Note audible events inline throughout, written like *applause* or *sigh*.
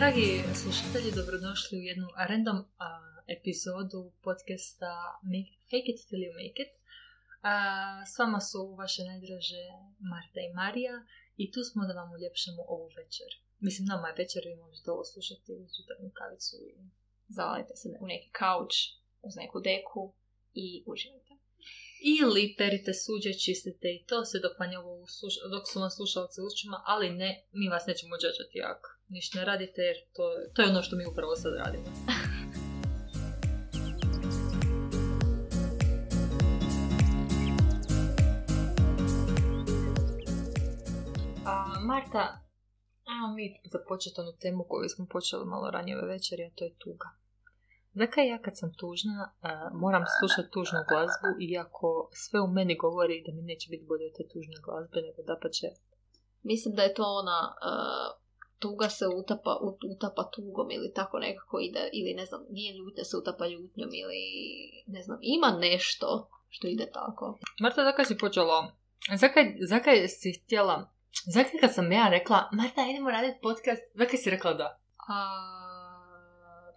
Dragi slušatelji, dobrodošli u jednu random a, epizodu podcasta Fake it till you make it. A, s vama su vaše najdraže Marta i Marija i tu smo da vam uljepšamo ovu večer. Mislim, nama je večer, vi možete ovo slušati uz jutarnju kavicu i Zavalite se u neki kauč, uz neku deku i uživajte. Ili perite suđe, čistite i to se dok, vam ovo usluš- dok su vam slušalci u ušima, ali ne, mi vas nećemo džađati ako ništa ne radite, jer to, to je ono što mi upravo sad radimo. A, Marta, ajmo mi započeti onu temu koju smo počeli malo ranije ove večeri, a to je tuga. Zakaj ja kad sam tužna a, moram slušati tužnu glazbu iako sve u meni govori da mi neće biti bolje od te tužne glazbe nego da pa će... Mislim da je to ona uh, tuga se utapa, ut- utapa tugom ili tako nekako ide, ili ne znam, nije ljutnja se utapa ljutnjom ili ne znam, ima nešto što ide tako. Marta, zakaj si počela? Zakaj, zakaj si htjela... Zakaj kad sam ja rekla, Marta, idemo raditi podcast, zakaj si rekla da? A,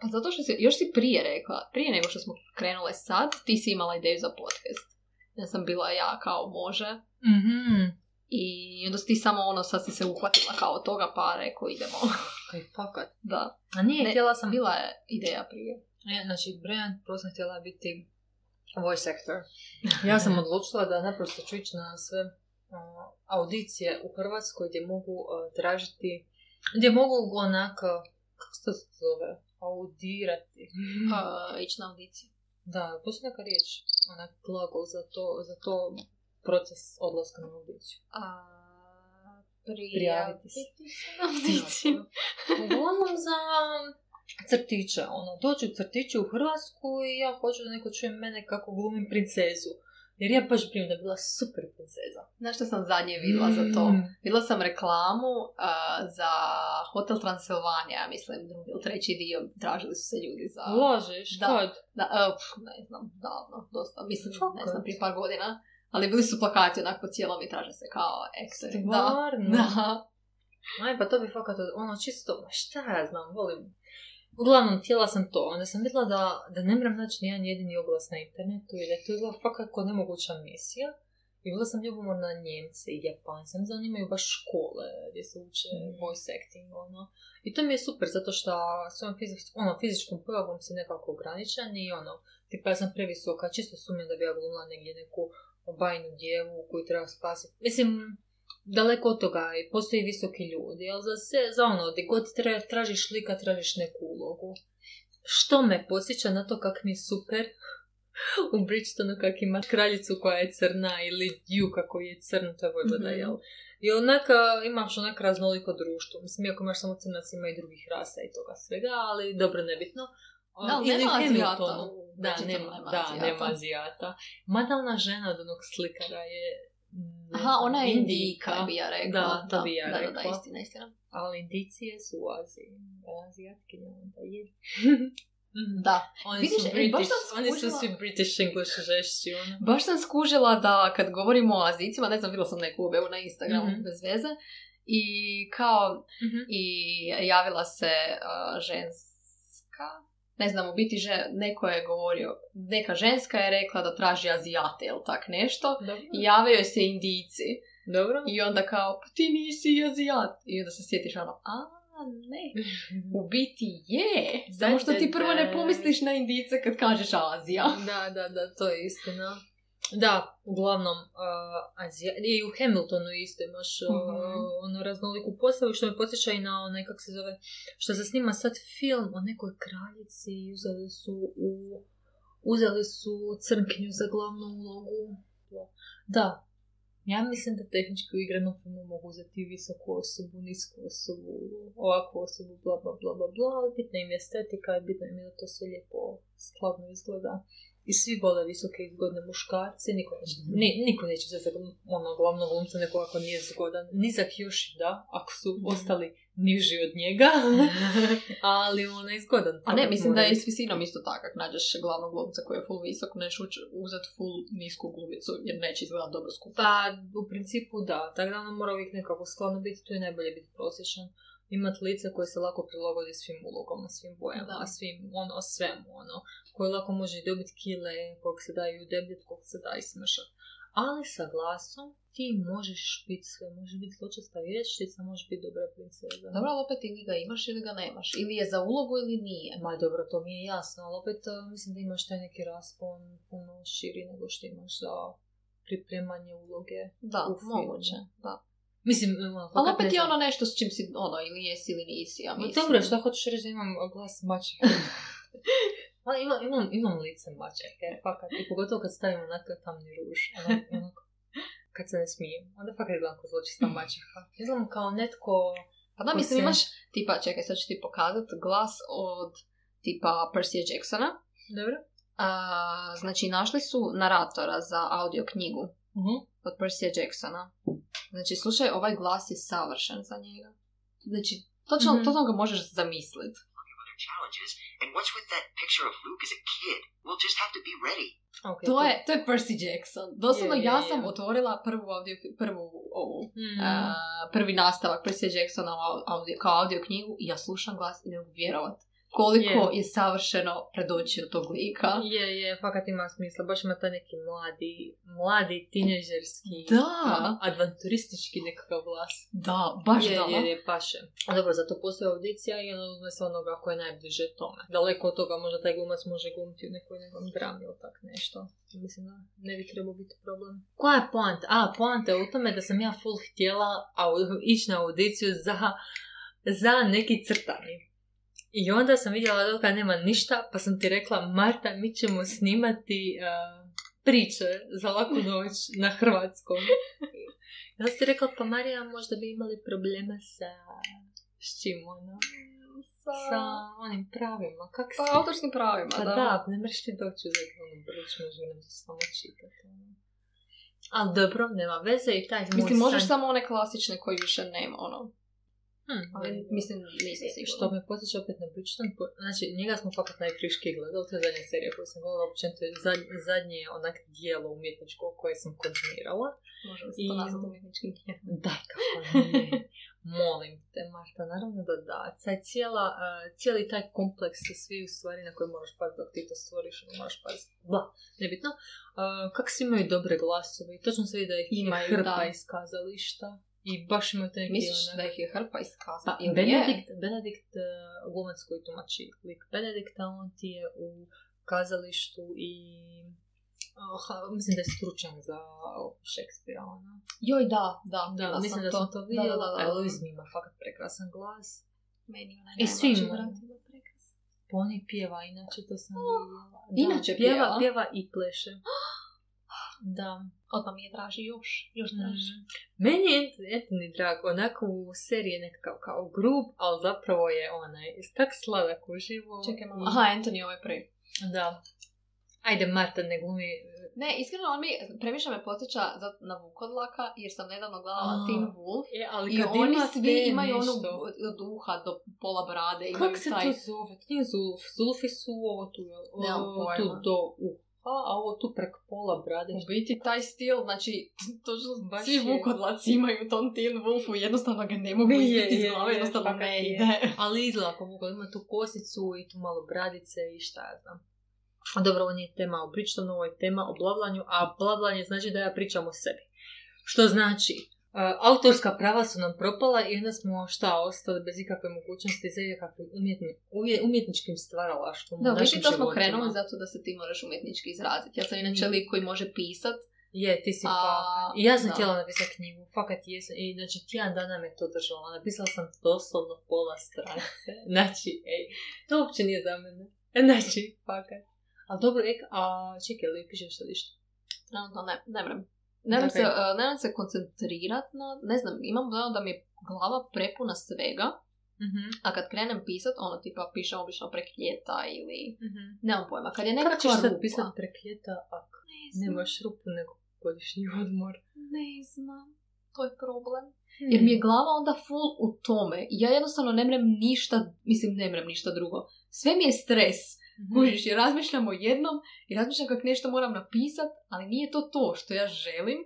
pa zato što si, još si prije rekla, prije nego što smo krenule sad, ti si imala ideju za podcast. Ja sam bila ja kao može Mhm. I onda ti samo ono, sad si se uhvatila kao toga pa rekao idemo. Kaj fakat. da, A nije, Ne, htjela sam... bila je ideja prije. Ja, znači, brand, prvo sam htjela biti voice actor. *laughs* Ja sam odlučila da naprosto ću ići na sve a, audicije u Hrvatskoj gdje mogu a, tražiti, gdje mogu onako, kako se to zove, audirati. Uh, ići na audiciju. Da, postoji neka riječ, onak glagol za to, za to proces odlaska na audiciju. A, Prijaviti se. na *laughs* audiciju. Uglavnom za crtiće, ono, dođu crtići u Hrvatsku i ja hoću da neko čuje mene kako glumim princezu. Jer ja baš primim da je bila super princeza. Znaš što sam zadnje vidjela za to? Mm. Vidjela sam reklamu a, za Hotel Transylvania, mislim, drugi ili treći dio, tražili su se ljudi za... Lažeš, Da. kad? Da, pf, ne znam, davno, dosta, mislim, ne znam, prije par godina. Ali bili su plakati onako po cijelom i traže se kao ekster. Da, Stvarno? da. Aj, pa to bi fakat, ono, čisto, šta ja znam, volim. Uglavnom, htjela sam to. Onda sam vidjela da, da ne moram naći nijedan jedini oglas na internetu i da je to bila fakat kao nemoguća misija. I bila sam ljubomorna na Njemce i Japance. Sam zanimaju baš škole gdje se uče Mm. voice acting, ono. I to mi je super, zato što svojom fizič- ono, fizičkom pojavom si nekako ograničen i ono, tipa ja sam previsoka, čisto sumnjam da bi ja glumila negdje neku bajnu djevu koju treba spasiti. Mislim, daleko od toga i postoji visoki ljudi, ali za sve, za ono, gdje god tra- tražiš lika, tražiš neku ulogu. Što me posjeća na to kak mi je super *laughs* u Bridgestonu kak imaš kraljicu koja je crna ili Duke koji je crn, to je Vojvoda, Mhm. jel? I onaka, imaš onak raznoliko društvo. Mislim, iako imaš samo crnac, ima i drugih rasa i toga svega, ali dobro, nebitno. A, Da, ali nema Azijata Da, Bridgetonu, nema, nema da, Azijata. nema Azijata. Mada ona žena od onog slikara je... Aha, ona je indijka, bi ja rekla. Da, to bi ja da, Da, rekla. da, istina, istina. Ali indicije su u Aziji. Azijatkinja onda je. *laughs* Da. Oni Vidiš, su e, British, baš sam oni su skužila- svi British English žešći, ono. Baš sam skužila da kad govorimo o Azijcima, ne znam, vidjela sam neku objavu na Instagramu Mhm. bez veze, i kao, Mhm. i javila se a, ženska, ne znam, u biti že, neko je govorio, neka ženska je rekla da traži Azijate ili tak nešto, Dobro. i javio se Indijci, Dobro. i onda kao, pa ti nisi Azijat, i onda se sjetiš ono, a ne, *laughs* u biti je, samo što ti prvo ne pomisliš na Indijce kad kažeš Azija. Da, da, da, to je istina. Da, uglavnom, uh, Azija, i u Hamiltonu isto imaš uh, Mhm. ono raznoliku postavu, što me podsjeća i na onaj, kako se zove, što se snima sad film o nekoj kraljici i uzeli su u, uzeli su crnkinju za glavnu ulogu. Da, ja mislim da tehnički u igranom filmu mogu uzeti visoku osobu, nisku osobu, ovakvu osobu, bla bla bla bla bla, ali bitna im je estetika i bitno im je da to sve lijepo skladno izgleda. I svi vole visoke i zgodne muškarce, niko neće, ni, niko neće se za ono, glavnog glumca nekoga ako nije zgodan. Ni za Kyoshi, da, ako su Mhm. ostali niži od njega, *laughs* ali ono je zgodan. A ne, mislim da je s visinom isto tako. Ako nađeš glavnog glumca koji je full visok, neš uzeti full nisku glumicu, jer neće izgledati dobro skupa. Pa, u principu da, tako da ono mora uvijek nekako skladno biti, tu je najbolje biti prosječan. Imat lice koje se lako prilagodi svim ulogama, svim bojama, Da. svim, ono, svemu, ono, koje lako može dobiti kile, kog se daju udebljati, kog se da i smršat. Ali sa glasom ti možeš biti sve, možeš biti zločesta vještica, možeš biti dobra princeza. Dobro, ali opet ili ga imaš ili ga nemaš. Ili je za ulogu ili nije. Ma dobro, to mi je jasno, ali opet uh, mislim da imaš taj neki raspon puno širi nego što imaš za pripremanje uloge. Da, U filmu. moguće. Da. Mislim, ono, Ali opet je ono nešto s čim si, ono, ili jesi ili nisi, ja mislim. dobro, što hoćeš reći da imam glas mačehe? *laughs* Ali imam, imam, imam lice mačehe, fakat. I pogotovo kad stavim onak tamni ruž. *laughs* Onak, onak, kad se ne smijem. Onda fakat gledam kao zločista mačeha. Izgledam kao netko... Pa da, ko mislim, se- imaš, tipa, čekaj, sad ću ti pokazat glas od tipa Percy Jacksona. Dobro? A, znači, našli su naratora za audio knjigu Mhm. od Percy Jacksona. Znači, slušaj, ovaj glas je savršen za njega. Znači, točno, Mhm. točno ga možeš zamislit. other challenges. And what's with that picture of Luke as a kid? We'll just have to be ready. Ok, To je, to je Percy Jackson. Doslovno, je, ja sam otvorila prvu audio, prvu ovu, Mm. a, prvi nastavak Percy Jacksona audio, kao audio knjigu i ja slušam glas i ne mogu vjerovat koliko je. savršeno predočio tog lika. Je, je, fakat ima smisla. Baš ima taj neki mladi, mladi, tinežerski, Da. a, adventuristički nekakav glas. Da, baš je, da. je, je, paše. A dobro, zato postoji audicija i ono uzme se onoga ko je najbliže tome. Daleko od toga možda taj glumac može glumiti u nekoj nekom drami ili tak nešto. Mislim da ne bi trebao biti problem. Koja je poanta? A, poanta je u tome da sam ja full htjela au- ići na audiciju za, za neki crtani. I onda sam vidjela da toga nema ništa, pa sam ti rekla, Marta, mi ćemo snimati uh, priče za laku noć na hrvatskom. Ja sam ti rekla, pa Marija, možda bi imali problema sa... S čim ono? Sa onim pravima. Kak Pa autorskim pravima, Pa da. da, ne mreš ti doći uzeti ono bruč, ne želim se samo čitati. Ali dobro, nema veze i taj Mislim, možeš san- samo one klasične koji više nema, ono. Hm, Ali, ne- mislim, nisam sigurna. Što me posjeća opet na Bridgerton, znači njega smo fakat najfriški gledali, to je zadnja serija koju sam gledala, općenito je zadnje, zadnje onak dijelo umjetničko koje sam konzumirala. Možemo se I- to nazvati umjetničkim dijelom. Daj kako nije. Molim te, Marta, naravno da da. Taj cijela, uh, cijeli taj kompleks sa svi u stvari na koje moraš paziti dok ti to stvoriš, ono moraš paziti. Bla, nebitno. Uh, kako svi imaju dobre glasove i točno se vidi da ih Imaju, imaju, hrpa da. iz kazališta. I baš te neki Misliš da ih je hrpa iskazati? Pa, Benedikt, Benedikt uh, glumac koji tumači lik Benedikta, on ti je u kazalištu i ha, mislim da je stručan za Šekspira, ono. Joj, da, da. Da, vidjela mislim da to. sam to Da, vidjela. da, da, da. Eloise mi ima fakat prekrasan glas. Meni ona I svi ima. Pa on i pjeva, inače to sam vidjela. Da, Inače pjeva. pjeva? Pjeva i pleše. *gasps* Da. Odmah mi je draži još, još draži. Mm. Meni je Ant- Anthony drag, onako u seriji je nekakav kao grub, ali zapravo je onaj tak sladak uživo. Čekaj malo. Aha, Anthony ovaj prvi. Da. Ajde, Marta ne glumi. Ne, iskreno on mi previše me podsjeća na Vukodlaka, jer sam nedavno gledala A. Teen Wolf. E, ali I oni svi imaju nešto... od uha do pola brade. Kako se taj... to zove? To nije Zulf. Zulfi su ovo tu, jel? Nemam O, pojma. Tu do uha, a ovo tu preko pola brade. U biti taj stil, znači, *laughs* točno Baš svi Vukodlaci imaju u tom Teen Wolfu, jednostavno ga ne mogu izbiti iz glave, je, jednostavno ne je. ide. *laughs* Ali izgleda ako mogu, ima tu kosicu i tu malo bradice i šta ja znam. A dobro, ovo nije tema o Bridgetonu, ovo je tema o blavlanju, a blavlanje znači da ja pričam o sebi. Što znači, autorska prava su nam propala i onda smo šta, ostali bez ikakve mogućnosti za ikakvim umjetni, umjetničkim stvaralaštvom Da, biti to smo krenuli zato da se ti moraš umjetnički izraziti. Ja sam inače Mm. lik koji može pisat. Je, ti si A. I ja sam da. htjela napisati knjigu, fakat jesam. I znači tjedan dana me to držalo. Napisala sam doslovno pola stranice. *laughs* Znači, ej, to uopće nije za mene. *laughs* Znači, fakat. Ali dobro, ek, a čekaj, li pišeš sad išta? Trenutno ne, ne vrem. Ne vrem Ok. se, uh, vrem se koncentrirat na, ne znam, imam dojam da mi je glava prepuna svega, Mhm. a kad krenem pisat, ono tipa pišem obično prek ljeta ili, Mhm. nemam pojma, kad je Kako nekakva ćeš sad pisat prek ljeta ako nemaš rupu nego godišnji odmor? ne znam, to je problem. Hmm. Jer mi je glava onda full u tome. Ja jednostavno ne mrem ništa, mislim ne mrem ništa drugo. Sve mi je stres. Mhm. Kužiš, jer razmišljam o jednom i razmišljam kako nešto moram napisat, ali nije to to što ja želim,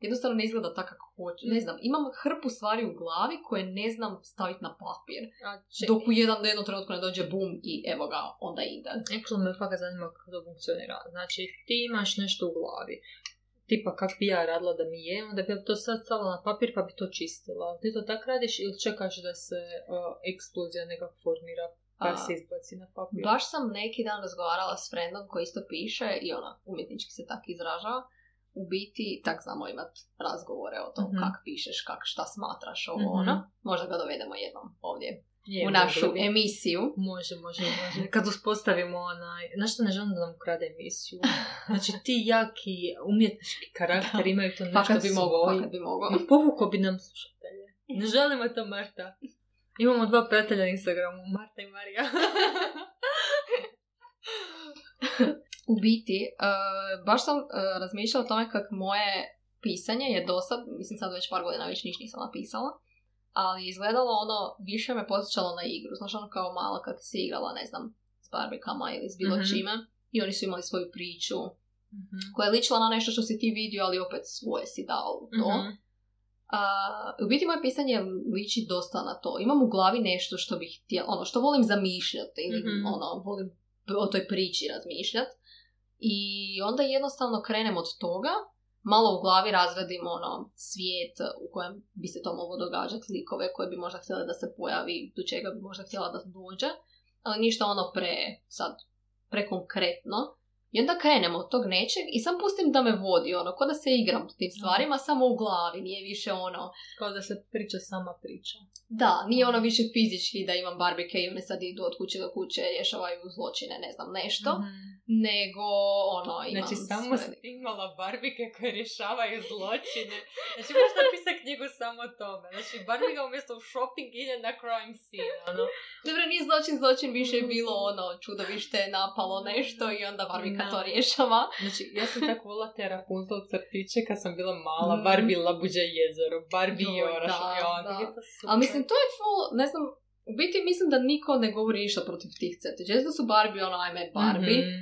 jednostavno ne izgleda tako kako hoće. Ne znam, imam hrpu stvari u glavi koje ne znam staviti na papir. Če- Dok u jedan, jednom trenutku ne dođe bum i evo ga, onda ide. Actually me fakat zanima kako to funkcionira. Znači, ti imaš nešto u glavi. Tipa kak bi ja radila da mi je, onda bi to sad stavila na papir pa bi to čistila. Ti to tak radiš ili čekaš da se uh, eksplozija nekak formira pa A, se izbaci na papir? Baš sam neki dan razgovarala s frendom koji isto piše i ona umjetnički se tak izražava. U biti, tak znamo imat razgovore o tom Mhm. kak pišeš, kak šta smatraš ovo Mhm. ono. Možda ga dovedemo jednom ovdje Je, u našu može. emisiju. Može, može, može. Kad uspostavimo onaj... Znaš što ne želim da nam ukrade emisiju? Znači, ti jaki umjetnički karakter imaju to nešto Fakat bi mogao, svoje. fakat bi mogao. Povuko bi nam slušatelje. Ne želimo to, Marta. Imamo dva pratitelja na Instagramu, Marta i Marija. U biti, uh, baš sam uh, razmišljala o tome kako moje pisanje je dosad, mislim sad već par godina već niš nisam napisala, ali izgledalo ono, više me posjećalo na igru. Znaš ono kao mala kad si igrala, ne znam, s barbikama ili s bilo Mhm. čime. I oni su imali svoju priču koja je ličila na nešto što si ti vidio, ali opet svoje si dao u to. Mhm. A, u biti moje pisanje liči dosta na to. Imam u glavi nešto što bih htjela, ono, što volim zamišljati ili Mhm. ono, volim o toj priči razmišljati. I onda jednostavno krenem od toga, malo u glavi razradim ono svijet u kojem bi se to moglo događati, likove koje bi možda htjela da se pojavi, do čega bi možda htjela da dođe, ali ništa ono pre, sad, prekonkretno. I onda krenem od tog nečeg i sam pustim da me vodi, ono, ko da se igram s tim stvarima, samo u glavi, nije više ono, Kao da se priča sama priča. da, nije ono više fizički da imam barbike i one sad idu od kuće do kuće, rješavaju zločine, ne znam, nešto, Mhm. nego ono, imam Znači, samo sve- si imala barbike koje rješavaju zločine. Znači, možeš napisati knjigu samo o tome. Znači, barbika umjesto u shopping ide na crime scene, ono. Dobro, nije zločin, zločin više je bilo ono, čudovište je napalo nešto i onda barbika to Da. rješava. Znači, ja sam tako volila te Rapunzel crtiće kad sam bila mala. Mhm. Barbie Labuđe jezero, Barbie je to super. Ali mislim, to je full, ne znam, u biti mislim da niko ne govori ništa protiv tih crtića. Često su Barbie ono, ajme Barbie, Mhm.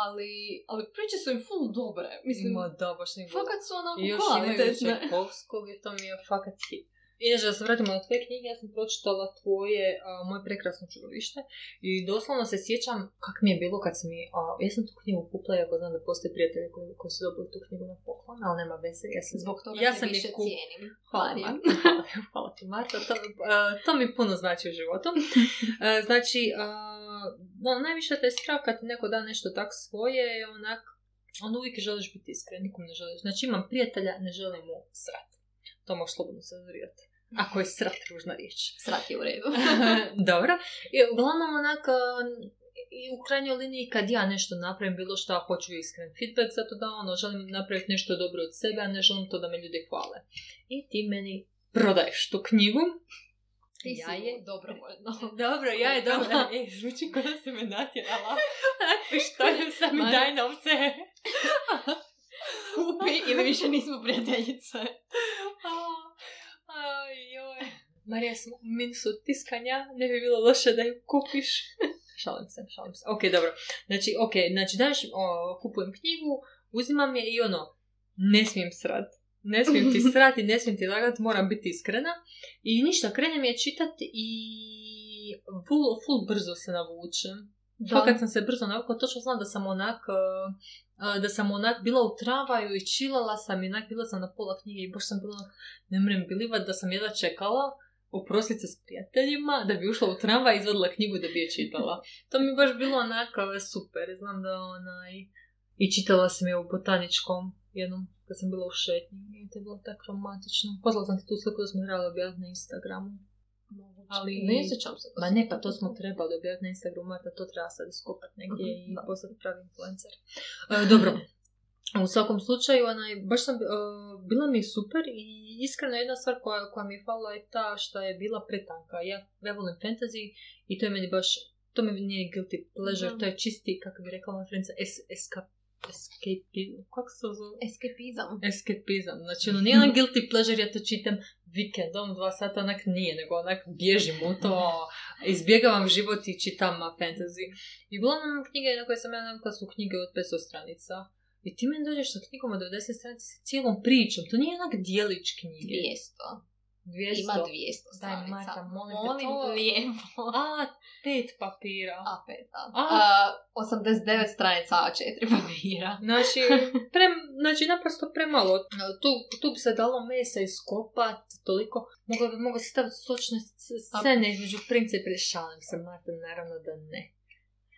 ali, ali priče su im full dobre. Mislim, Ma da, baš ne fakat su onako I još imaju kvalitetne. Čajkovskog i to mi je fakat hit. Inače, da se vratimo na tvoje knjige, ja sam pročitala tvoje, a, moje prekrasno čudovište i doslovno se sjećam kak mi je bilo kad sam mi, a, ja sam tu knjigu kupila, iako znam da postoje prijatelji koji, koji su dobili tu knjigu na poklon, ali nema veze, ja sam Zbog toga ja sam više kup- cijenim. Hvala. Marta. *laughs* Hvala, hvala ti Marta, to, a, to mi puno znači u životu. *laughs* A, znači, a, no, najviše te strah kad ti neko da nešto tak svoje, onak, on uvijek želiš biti iskren, nikom ne želiš. Znači imam prijatelja, ne želim mu srat. To možeš slobodno cenzurirati. Ako je srat ružna riječ. *laughs* Srat je u redu. *laughs* Dobro. I uglavnom onak, a, i u krajnjoj liniji kad ja nešto napravim, bilo što hoću iskren feedback, zato da ono, želim napraviti nešto dobro od sebe, a ne želim to da me ljudi hvale. I ti meni prodaješ tu knjigu. Ti ja si je... dobrovoljno. *laughs* Dobro, ja je dobro. Ej, zvuči kao da se me natjerala. Onak pištoljem sam mi daj novce. Kupi ili više nismo prijateljice. Marija, smo u minusu od tiskanja, ne bi bilo loše da ju kupiš. *laughs* šalim se, šalim se. Ok, dobro. Znači, ok, znači daš, o, kupujem knjigu, uzimam je i ono, ne smijem srat. Ne smijem ti *laughs* srati, ne smijem ti lagat, moram biti iskrena. I ništa, krenem je čitat i full, full brzo se navučem. Fakat sam se brzo navukla, točno znam da sam onak, uh, uh, da sam onak bila u tramvaju i čilala sam i onak bila sam na pola knjige i baš sam bila ne mrem bilivat da sam jedva čekala oprostit se s prijateljima, da bi ušla u tramvaj i izvadila knjigu da bi je čitala. To mi je baš bilo onak uh, super, znam da onaj... I čitala sam je u botaničkom jednom kad sam bila u šetnji i to je bilo tako romantično. Poslala sam ti tu sliku da smo trebali objaviti na Instagramu. Ali- Ne sjećam se. Ma ne, pa to smo trebali objaviti na Instagramu, Marta, to treba sad iskopati negdje Mhm, i da. postati pravi influencer. E, dobro, *laughs* u svakom slučaju, onaj, baš sam, e, bila mi je super i iskreno jedna stvar koja, koja mi je falila je ta što je bila pretanka. Ja, ja volim fantasy i to je meni baš, to mi nije guilty pleasure, Da. to je čisti, kako bi rekla moja friendica, es, eska, escape, kako se zove? Eskapizam. Eskapizam. Znači, ono, *laughs* nije ono guilty pleasure, ja to čitam vikendom, dva sata, onak nije, nego onak bježim u to, izbjegavam život i čitam fantasy. I uglavnom knjige na koje sam ja navikla su knjige od 500 stranica. I ti meni dođeš sa knjigom od 90 stranica sa cijelom pričom. To nije onak dijelić knjige. 200. 200. Ima 200 Daj, stranica. Marta, molim te, Molim to- lijepo. A, pet papira. A5, da. A. A, 89 stranica A4 papira. *laughs* Znači, pre, znači, naprosto premalo. Tu, tu bi se dalo mesa iskopat, toliko. Moglo bi moglo se staviti sočne scene između princa i se, Marta, naravno da ne.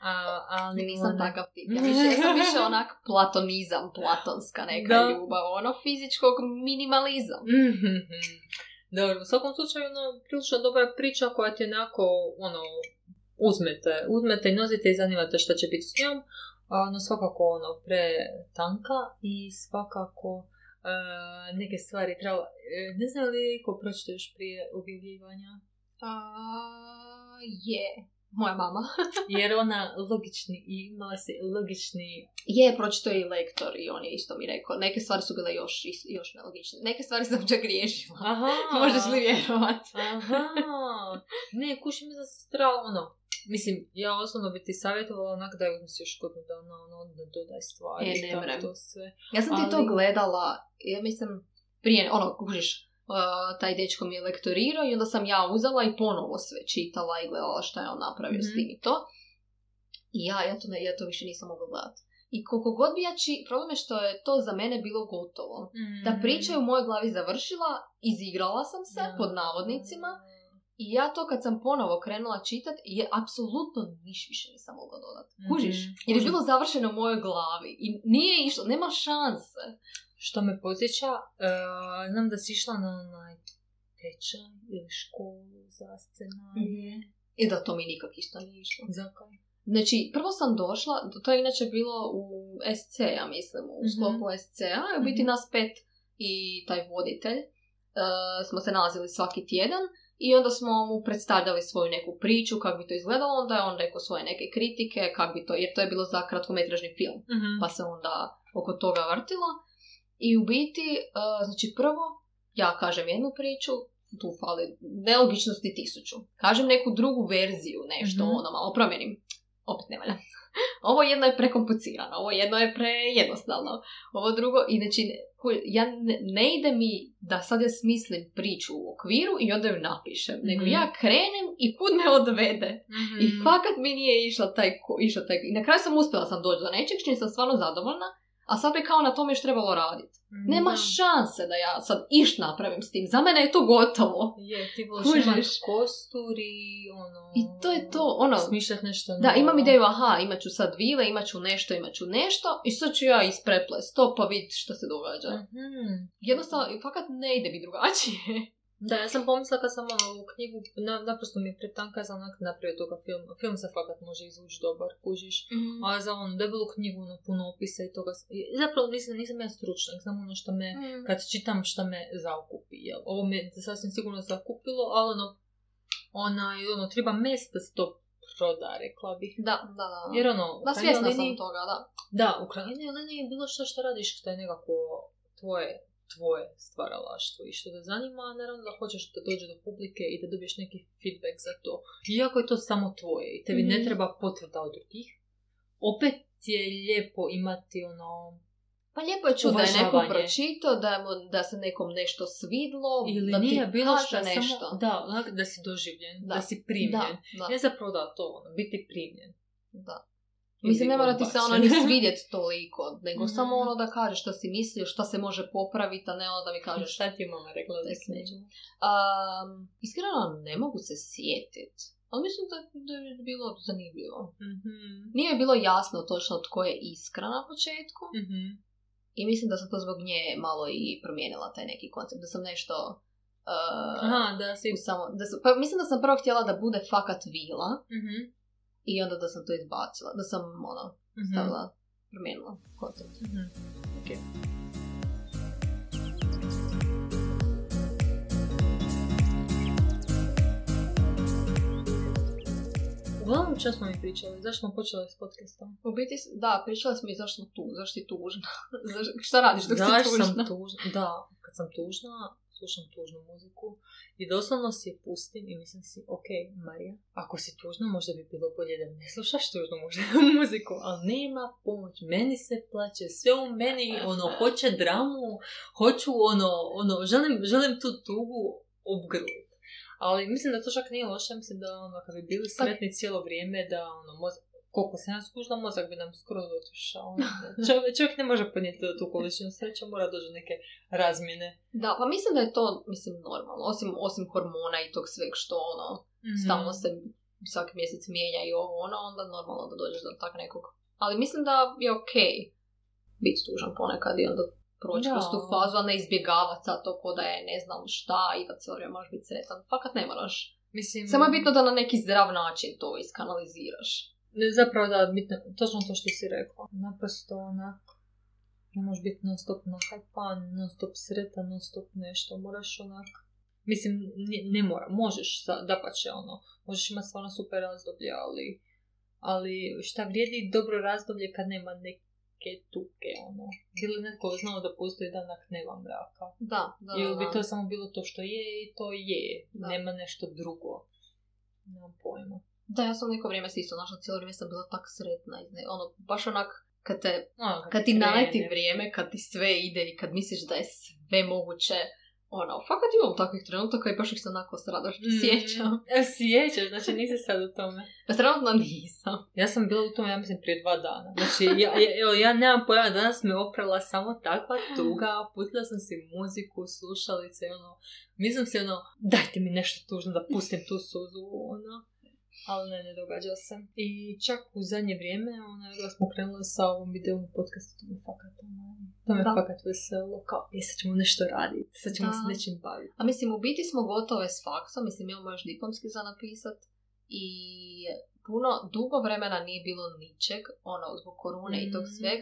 A, ali Nisam ono- takav tip. Ja, više, ja sam više onak *laughs* platonizam, platonska neka Da. ljubav. Ono fizičkog minimalizam. Mhm. Dobro, u svakom slučaju, ono, prilično dobra priča koja ti onako, ono, uzmete, uzmete i nosite i zanimate što će biti s njom. A, no, svakako, ono, pre tanka i svakako e, neke stvari treba... e, ne znam li je iko pročito još prije objavljivanja? A, je. Moja mama. *laughs* Jer ona logični, i imala se logični... Je, pročito je i lektor i on je isto mi rekao. Neke stvari su bile još, još nelogične. Neke stvari sam čak riješila. Aha! *laughs* Možeš li vjerovat? Aha! Ne, kuši mi trebalo, ono, mislim, ja osnovno bi ti savjetovala onak da je uzmeš još godinu dana, ono, da dodaj stvari E, ne to sve. Ja sam ti to Ali- gledala, ja mislim, prije, ono, kužiš, uh, taj dečko mi je lektorirao i onda sam ja uzela i ponovo sve čitala i gledala šta je on napravio s Mhm. tim i to. I ja, ja to, ne, ja to više nisam mogla gledati. I koliko god bi ja či, problem je što je to za mene bilo gotovo. Da Mhm. priča je u mojoj glavi završila, izigrala sam se, Da. pod navodnicima, i ja to kad sam ponovo krenula čitat, je apsolutno niš više nisam mogla dodati. Kužiš? Mhm, Jer je bilo završeno u mojoj glavi. I nije išlo, nema šanse. Što me podsjeća, e, znam da si išla na onaj tečaj ili školu za scenarije. I da to mi nikak isto nije išlo. Zakaj? Znači, prvo sam došla, to je inače bilo u SC, ja mislim, u Mhm. sklopu SC-a, i u biti Mhm. nas pet i taj voditelj e, smo se nalazili svaki tjedan i onda smo mu predstavljali svoju neku priču, kako bi to izgledalo, onda je on rekao svoje neke kritike, kako bi to, jer to je bilo za kratkometražni film, Mhm. pa se onda oko toga vrtilo. I u biti, e, znači prvo, ja kažem jednu priču, tu fali nelogičnosti tisuću. Kažem neku drugu verziju, nešto, Mhm. ono malo promijenim. Opet ne valja. *laughs* Ovo jedno je prekomplicirano, ovo jedno je prejednostavno, ovo drugo, i znači, ja ne, ne ide mi da sad ja smislim priču u okviru i onda ju napišem, nego Mhm. ja krenem i kud me odvede. I Mhm. fakat mi nije išla taj, išao taj, i na kraju sam uspjela sam doći do nečeg, čim sam stvarno zadovoljna, a sad bi kao na tome još trebalo raditi. Nema Da. šanse da ja sad iš napravim s tim. Za mene je to gotovo. Je, ti *laughs* kostur i ono... I to je to, ono- Smišljat nešto Da, novo. imam ideju, aha, imat ću sad vile, imat ću nešto, imat ću nešto i sad ću ja ispreples to pa vidjeti što se događa. Mhm. Jednostavno, fakat ne ide mi drugačije. Da, ja sam pomislila kad sam ono u knjigu, na, naprosto mi je pretanka, ja sam onak napravio toga film. Film se fakat može izvući dobar, kužiš. A za ono debelu knjigu, ono puno opisa i toga. i Zapravo nisam, nisam ja stručnjak, znam ono što me, Mm. kad čitam šta me zaokupi. Jel? Ovo me sasvim sigurno zakupilo, ali ono, onaj, ono, treba se to proda, rekla bih. Da, da, da. Jer ono, Da, svjesna sam toga, da. Da, u krajnjoj liniji bilo što što radiš što je nekako tvoje, tvoje stvaralaštvo i što te zanima, naravno da hoćeš da dođe do publike i da dobiješ neki feedback za to. Iako je to samo tvoje i tebi ne Mhm. treba potvrda od drugih, opet je lijepo imati ono... Pa lijepo je čuti da je neko pročitao, da, da se nekom nešto svidlo, Ili da ti nije bilo što nešto. samo... Da, onak da si doživljen, da, Da. si primljen. Da, da, Ne zapravo da to, ono, biti primljen. da. Mislim, ne mora ti se ono ni odbačen. svidjet toliko, nego Mhm. samo ono da kažeš što si mislio, šta se može popraviti, a ne ono da mi kažeš Šta ti je mama rekla da nećemo. Um, iskreno ne mogu se sjetit, ali mislim da, da je bilo zanimljivo. Mhm. Nije mi bilo jasno točno tko je iskra na početku Mhm. i mislim da sam to zbog nje malo i promijenila taj neki koncept, da sam nešto... Uh, Aha, da si... u samo, da sam, pa mislim da sam prvo htjela da bude fakat vila Mhm. I onda da sam to izbacila, da sam ono, Mhm. stavila, promijenila koncept. Mhm. Uglavnom, što smo mi pričali? Zašto smo počeli s podcastom? U biti, da, pričala smo i zašto smo tu, zašto si tužna. *laughs* Šta radiš dok si tužna? sam tužna? Da, kad sam tužna, slušam tužnu muziku i doslovno si je pustim i mislim si, ok, Marija, ako si tužna, možda bi bilo bolje da ne slušaš tužnu *laughs* muziku, ali nema pomoć, meni se plaće, sve u meni, ono, hoće dramu, hoću, ono, ono, želim, želim tu tugu obgrlit. Ali mislim da to čak nije loše, mislim da ono, kad bi bili sretni cijelo vrijeme, da ono, mozak, koliko se nas skužila, mozak bi nam skroz otišao. Čovjek, čovjek ne može podnijeti tu količinu sreće, mora doći do neke razmjene. Da, pa mislim da je to, mislim, normalno. Osim, osim hormona i tog sveg što, ono, Mhm. stalno se svaki mjesec mijenja i ovo, ono, onda normalno da dođeš do tak nekog. Ali mislim da je okej biti tužan ponekad i onda proći kroz tu fazu, a ne izbjegavati sad to ko da je ne znam šta i da cijelo vrijeme možeš biti sretan. Fakat ne moraš. Mislim, Samo je bitno da na neki zdrav način to iskanaliziraš. Zapravo da, bitno, točno to što si rekla. Naprosto onak, ne možeš biti non stop nahajpan, non stop sretan, non stop nešto. Moraš onak, mislim, ne, ne mora, možeš, da pače ono, možeš imati stvarno super razdoblje, ali, ali šta vrijedi dobro razdoblje kad nema neke tuke, ono. Bilo netko znao da postoji dan ak nema mraka. Da, da, Ili bi to samo bilo to što je i to je. Da. Nema nešto drugo. Nemam pojma. Da, ja sam neko vrijeme se isto našla, cijelo vrijeme sam bila tak sretna. Ono, baš onak, kad te Ono, kad ti krene. naleti vrijeme, kad ti sve ide i kad misliš da je sve moguće, ono, fakat imam takvih trenutaka i baš ih se onako s radošću Mm. sjećam. E, Sjećaš, znači nisi sad u tome. Pa trenutno nisam. Ja sam bila u tome, ja mislim, prije dva dana. Znači, ja, ja, evo, ja nemam pojma, danas me oprala samo takva tuga, putila sam si muziku, slušalice, ono, mislim se, ono, dajte mi nešto tužno da pustim tu suzu, ono. Ali ne, ne događa se. I čak u zadnje vrijeme, da smo krenuli sa ovom videom podcastu, to me fakat, ono, to me Da. fakat veselo, kao, i sad ćemo nešto raditi, sad ćemo Da. se nečim baviti. A mislim, u biti smo gotove s faksom, mislim, imamo još diplomski za napisat i puno, dugo vremena nije bilo ničeg, ono, zbog korone i tog Mm. sveg.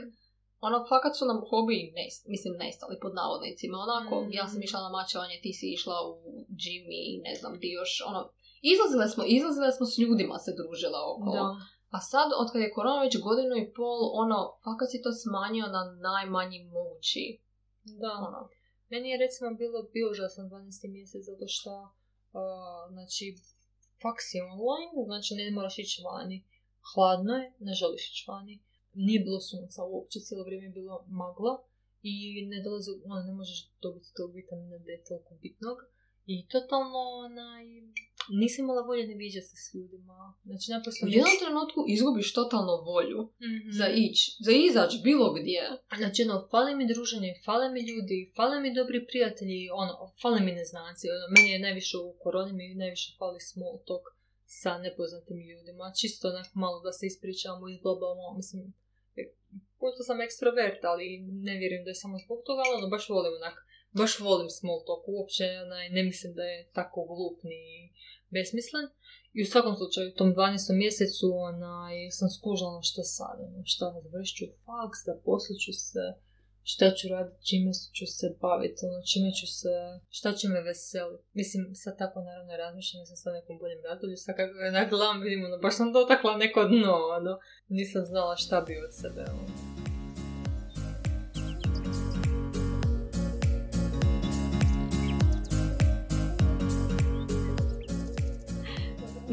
Ono, fakat su nam hobi, nest, mislim, nestali pod navodnicima. Onako, Mm. ja sam išla na mačevanje, ti si išla u gym i ne znam, di još, ono, izlazile smo, izlazile smo s ljudima se družila okolo. Da. A sad, od kad je korona već godinu i pol, ono, fakat si to smanjio na najmanji mogući. Da. Ono, Meni je recimo bilo bio užasan 12. mjesec zato što uh, znači faks je online, znači ne moraš ići vani. Hladno je, ne želiš ići vani. Nije bilo sunca uopće, cijelo vrijeme je bilo magla i ne dolazi, ono, ne možeš dobiti tog vitamina D toliko bitnog. I totalno, onaj, nisam imala volje ne viđati se s ljudima. Znači, naprosto... u jednom trenutku izgubiš totalno volju Mhm. za ić, za izać bilo gdje. Znači, ono, fale mi druženje, fale mi ljudi, fale mi dobri prijatelji, ono, fale mi neznanci. Ono, meni je najviše u koroni, mi najviše fali small talk sa nepoznatim ljudima. Čisto onak malo da se ispričamo, izblabamo, mislim, pošto sam ekstrovert, ali ne vjerujem da je samo zbog toga, ali ono, baš volim onak, baš volim small talk, uopće onaj, ne mislim da je tako glup ni besmislen. I u svakom slučaju, u tom 12. mjesecu onaj, sam skužila na što sad, ono, šta završit ću faks, da poslije ću se, šta ću raditi, čime ću se baviti, ono, čime ću se, šta će me veseliti. Mislim, sad tako naravno razmišljam, sam sad nekom boljem razdoblju, sad kako na gledam, vidim, ono, baš sam dotakla neko dno, ono, nisam znala šta bi od sebe, ono.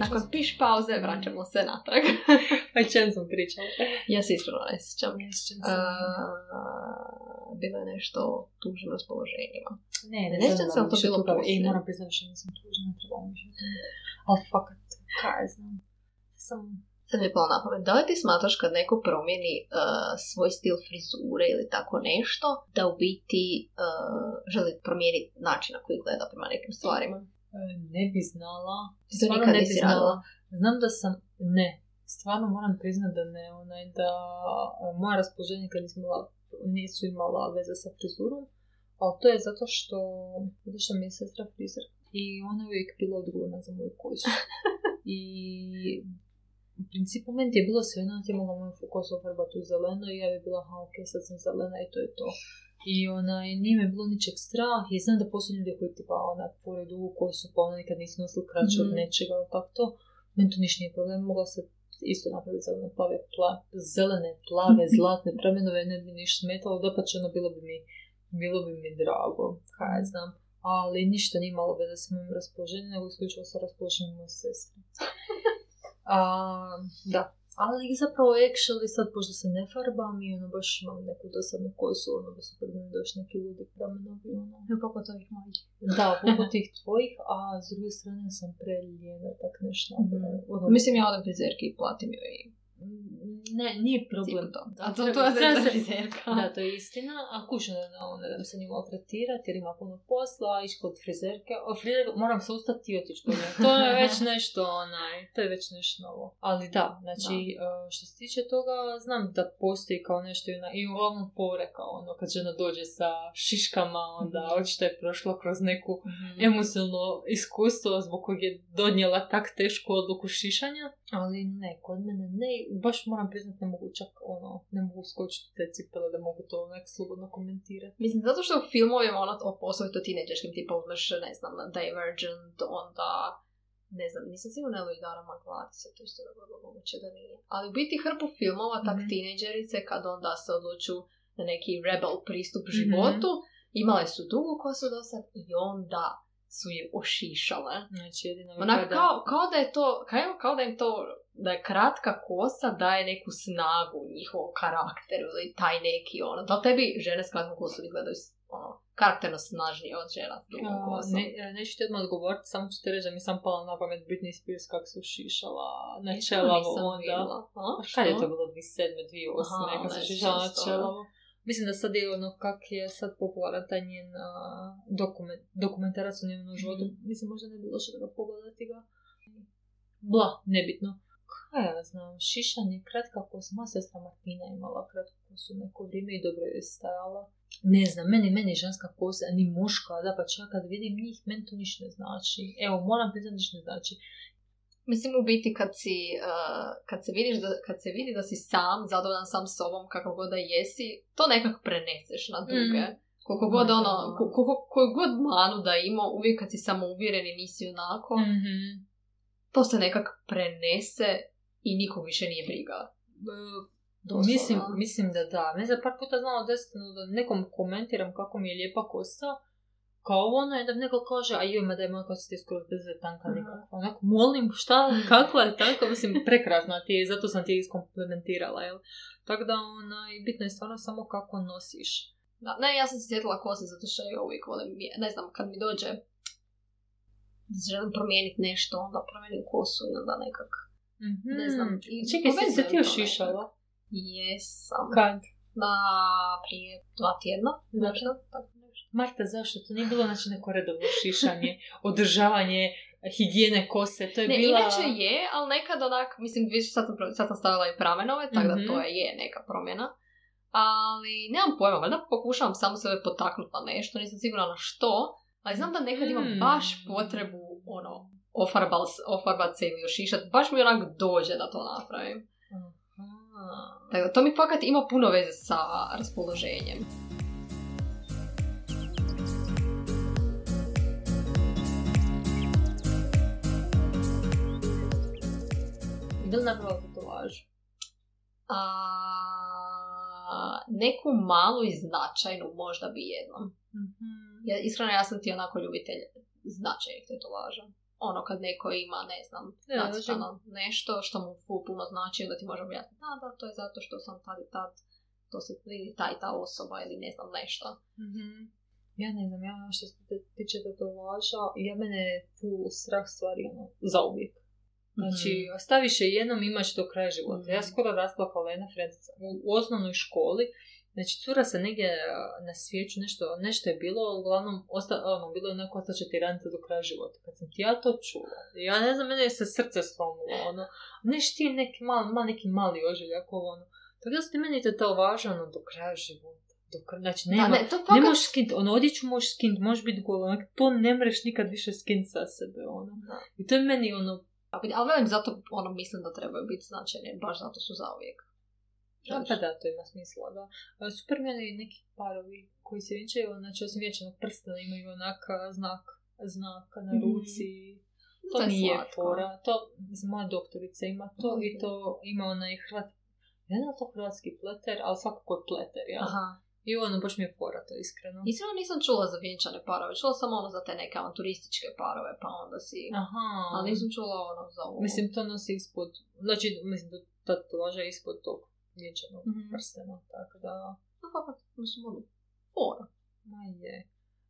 Nakon piš pauze vraćamo se natrag. *laughs* A čem sam pričala? ja se iskreno ne sjećam. Ne bilo je nešto o tužnim raspoloženjima. Ne, ne sjećam se, ali to bilo poslije. moram priznati više nisam tužna, ne trebam više. o. Ali fakat, kaj znam. Sam... Sad mi je palo na pamet, da li ti smatraš kad neko promijeni uh, svoj stil frizure ili tako nešto, da u biti uh, želi promijeniti način na koji gleda prema nekim stvarima? Ne bi znala. Ti to nikad ne bi znala. Znam da sam, ne, stvarno moram priznat da ne, onaj, da e, moja raspoloženja kad nisam imala, nisu imala veze sa frizurom, ali to je zato što, zato što mi je sestra frizer i ona je uvijek bila odgovorna za moju kosu. *laughs* I u principu meni je bilo sve jedno, ti je mogla moju kosu ofarbati u zeleno i ja bi bila, aha, ok, sad sam zelena i to je to. I onaj, nije me bilo ničeg strah i znam da postoje ljudi koji tipa onak pored dugu kosu pa ona nikad nisu nosili kraće od Mhm. nečega, ali tako to. Meni to ništa nije problem, mogla se isto napraviti zelene, plave, pla, zelene, plave, zlatne pramenove, ne bi ništa smetalo, dapače ono bilo bi mi, bilo bi mi drago, kaj ja znam. ali ništa nije imalo veze s mojim raspoloženjem, nego isključivo sa raspoloženjem moje sestre. *laughs* A, da, ali zapravo actually sad, pošto se ne farbam i ono baš imam neku dosadnu kosu, ono da su pred mene došli neki ljudi pramenovi, ono. Ne poput ovih mojih. Da, poput tih tvojih, a s druge strane sam preljena, tak nešto. Ono, Mislim, ja odem frizerki i platim joj i ne, nije problem. to. Da, A to, to je treba se- frizerka. Da, to je istina, a kućno ono, ne se njima maltretirati jer ima puno posla, a ići kod frizerke, o frizerke moram se ustati i otići kod. To je već *laughs* nešto, onaj, to je već nešto novo. Ali da, znači, e, što se tiče toga, znam da postoji kao nešto i, na, i uglavnom fore kao ono, kad žena dođe sa šiškama, onda Mhm. očito je prošla kroz neku Mhm. emocionalno iskustvo zbog kojeg je donijela tak tešku odluku šišanja, ali ne, kod mene ne, baš moram priznat ne mogu čak ono, ne mogu skočiti te cipele da mogu to onak slobodno komentirati. Mislim, zato što u filmovima, ono, o poslovito tineđerskim, tipa uzmeš, ne znam, Divergent, onda, ne znam, nisam sigurna ili Dara Magvati se to isto dogodilo, moguće da nije. Ali u biti hrpu filmova, tak Mhm. tineđerice, kad onda se odluču na neki rebel pristup Mhm. životu, imale su dugu kosu do sad i onda su je ošišale. Znači jedino mi Onak, kada- kao, kao da je to, kao, kao da im to, da je kratka kosa daje neku snagu njihovom karakteru ili taj neki ono. Da tebi žene s kratkom kosom izgledaju ono, karakterno snažnije od žena s dugom A, kosom? ne, e, neću ti odmah odgovoriti, samo ću ti reći da mi sam pala na pamet Britney Spears kako su šišala na čelavo onda. Kad je to bilo 2007. 2008. Aha, kad su ne šišala na se čelavo. Mislim da sad je ono kak je sad popularan taj njen dokument, dokumentarac o njenom životu. Mhm. Mislim možda ne bi loše da ga pogledati ga. Bla, nebitno. Kaj ja znam, šišanje, kratka kosa, moja sestra Martina je imala kratku kosu neko vrijeme i dobro je stajala. Ne znam, meni, meni ženska kosa, ni muška, da pa čak kad vidim njih, meni to ništa ne znači. Evo, moram priznati ništa ne znači. Mislim u biti kad si, uh, kad se vidiš da, kad se vidi da si sam, zadovoljan sam sobom kakav god da jesi, to nekako preneseš na druge. Mm. Koliko god Ma, ono, ko- koliko- koju god manu da ima, uvijek kad si samouvjeren i nisi onako, Mhm. to se nekak prenese i nikog više nije briga. Doslovno. Mislim, mislim da da. Ne znam, par puta znala desiti da nekom komentiram kako mi je lijepa kosa, kao ono, mi neko kaže, a joj, ma da je moja kosa ti skoro bez tanka nikakva. Onako, molim, šta, *laughs* kakva je tanka? Mislim, prekrasna ti je, zato sam ti je iskomplementirala, jel? Tako da, onaj, bitno je stvarno samo kako nosiš. Da, ne, ja sam se sjetila kose zato što ja uvijek volim, ne znam, kad mi dođe da želim promijeniti nešto, onda promijenim kosu i onda nekak, ne znam. I. Čekaj, si se ti još to šišala? Jesam. Kad? Na prije dva tjedna. Možda, tako. Marta, zašto? To nije bilo znači neko redovno šišanje, *laughs* održavanje higijene kose, to je Ne, bila... inače je, ali nekad onak, mislim, više sad sad sam stavila i pramenove, tako Mhm. da to je, je neka promjena. Ali nemam pojma, valjda pokušavam samo sebe potaknuti na nešto, nisam sigurna na što, ali znam da nekad imam Mm. baš potrebu, ono, ofarbal, ofarbat se ili ošišat, baš mi onak dođe da to napravim. Aha. Tako da to mi fakat ima puno veze sa raspoloženjem. Da li napravila tetovaž? A, neku malu i značajnu možda bi jednom. Ja, iskreno, ja sam ti onako ljubitelj značajnih tetovaža. Ono kad neko ima, ne znam, Ja, nacrtano nešto što mu puno znači, onda ti može objasniti, da, da, to je zato što sam tad i tad, to si ili ta i ta osoba ili ne znam nešto. Mhm. Ja ne znam, ja što se tiče tetovaža, ja mene je full strah stvari ono, za uvijek. Znači, staviš je jednom imaš do kraja života. Ja Mhm. skoro rasplakala jedna frendica u, u osnovnoj školi. Znači, cura se negdje na svijeću, nešto, nešto je bilo, uglavnom, osta, ono, bilo je onako ostaće ti ranica do kraja života. Kad sam ti ja to čula, ja ne znam, mene je se srce slomilo, ono, neš ti neki mal, mal, neki mali ožiljak, ovo, ono. Tako da su ti meni tetovaža, ono, do kraja života. Do kraja, znači, Da, nema, ne, to ne fakat, možeš skint, ono, odjeću možeš skint, možeš biti gola, onak, to ne mreš nikad više skint sa sebe, ono. I to je meni, ono, ali velim zato, ono, mislim da trebaju biti značajne, baš zato su zauvijek. Da, pa da, to ima smisla, da. A, Super meni neki parovi koji se vjenčaju, znači osim vječanog prstena imaju onak znak, znak na Mhm. ruci. To, je nije slatko. fora. To, moja doktorica ima to i Ok. to ima onaj hrvat... Ne znam to hrvatski pleter, ali svakako je pleter, ja. Aha. I ono, baš mi je fora to, iskreno. Iskreno nisam čula za vjenčane parove, čula sam ono za te neke avanturističke parove, pa onda si... Aha. Ali nisam čula ono za ovo. Mislim, to nosi ispod, znači, mislim, da tatuaža je ispod tog vjenčanog Mhm. prstena, tako da, No, fakat, mislim, ono, fora. ma je.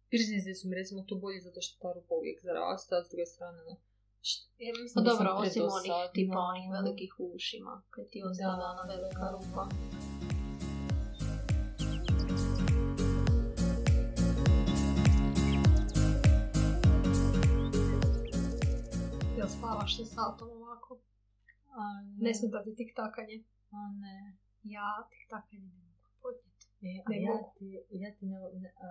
Piercinzi su mi recimo tu bolji zato što ta rupa uvijek zarasta, a s druge strane, ono, št- ja mislim Pa dobro, osim onih, tipa onih velikih ušima, kad ti ostane Da, ona velika rupa. Spavaš sa satom ovako? A, Ne smeta ti tiktakanje. A ne. Ja tiktakanje ne mogu podnijeti. E, a Ne ja mogu. ti, ja ti ne, ne a,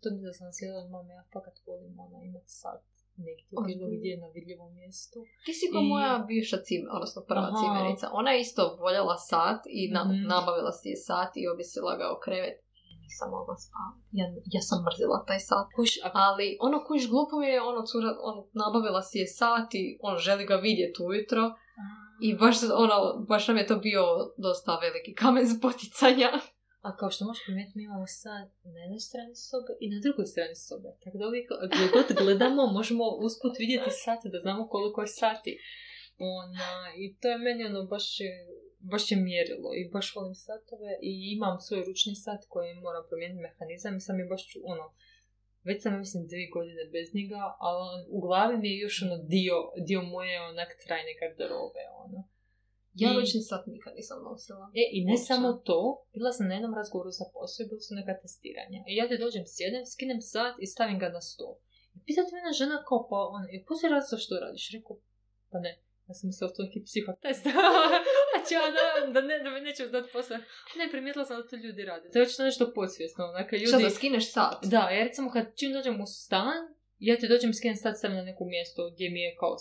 to mi da sam sjedila od mame, ja fakat volim ona imat sat negdje, bilo gdje na vidljivom mjestu. Ti si ko I- moja bivša cim, odnosno prva Aha. cimerica. Ona je isto voljela sat i na, Mhm. nabavila si je sat i objesila ga u krevet. Nisam mogla spavati. Ja, ja sam mrzila taj sat. Kuš, Ali ono kuš glupo mi je, ono cura, ono, nabavila si je sat i on želi ga vidjeti ujutro. I baš, ono, baš nam je to bio dosta veliki kamen spoticanja. A kao što možeš primijetiti, mi imamo sad na jednoj strani sobe i na drugoj strani sobe. Tako da uvijek gdje god gledamo, možemo usput vidjeti sate da znamo koliko je sati. Ona, I to je meni ono baš, baš je mjerilo i baš volim satove i imam svoj ručni sat koji moram promijeniti mehanizam i sam je baš ono, već sam mislim dvije godine bez njega, ali on- u glavi mi je još ono dio, dio moje onak trajne garderobe, ono. Ja I- ručni sat nikad nisam nosila. E, i ne Uopće. samo to, bila sam na jednom razgovoru za posao i bila su neka testiranja. I ja ti dođem, sjedem, skinem sat i stavim ga na stol. I pita te mene žena kao, pa ono, je poslije razlog što radiš? Rekao, pa ne. Ja sam mislila to neki psihotest. *laughs* Će ja da, da, ne, da mi nećeš dati posle. Ne, primijetila sam da to ljudi rade. To je očito nešto podsvjesno. Što ljudi... da skineš sat? Da, ja recimo kad čim dođem u stan, ja ti dođem skinem sat stavim na neko mjesto gdje mi je kao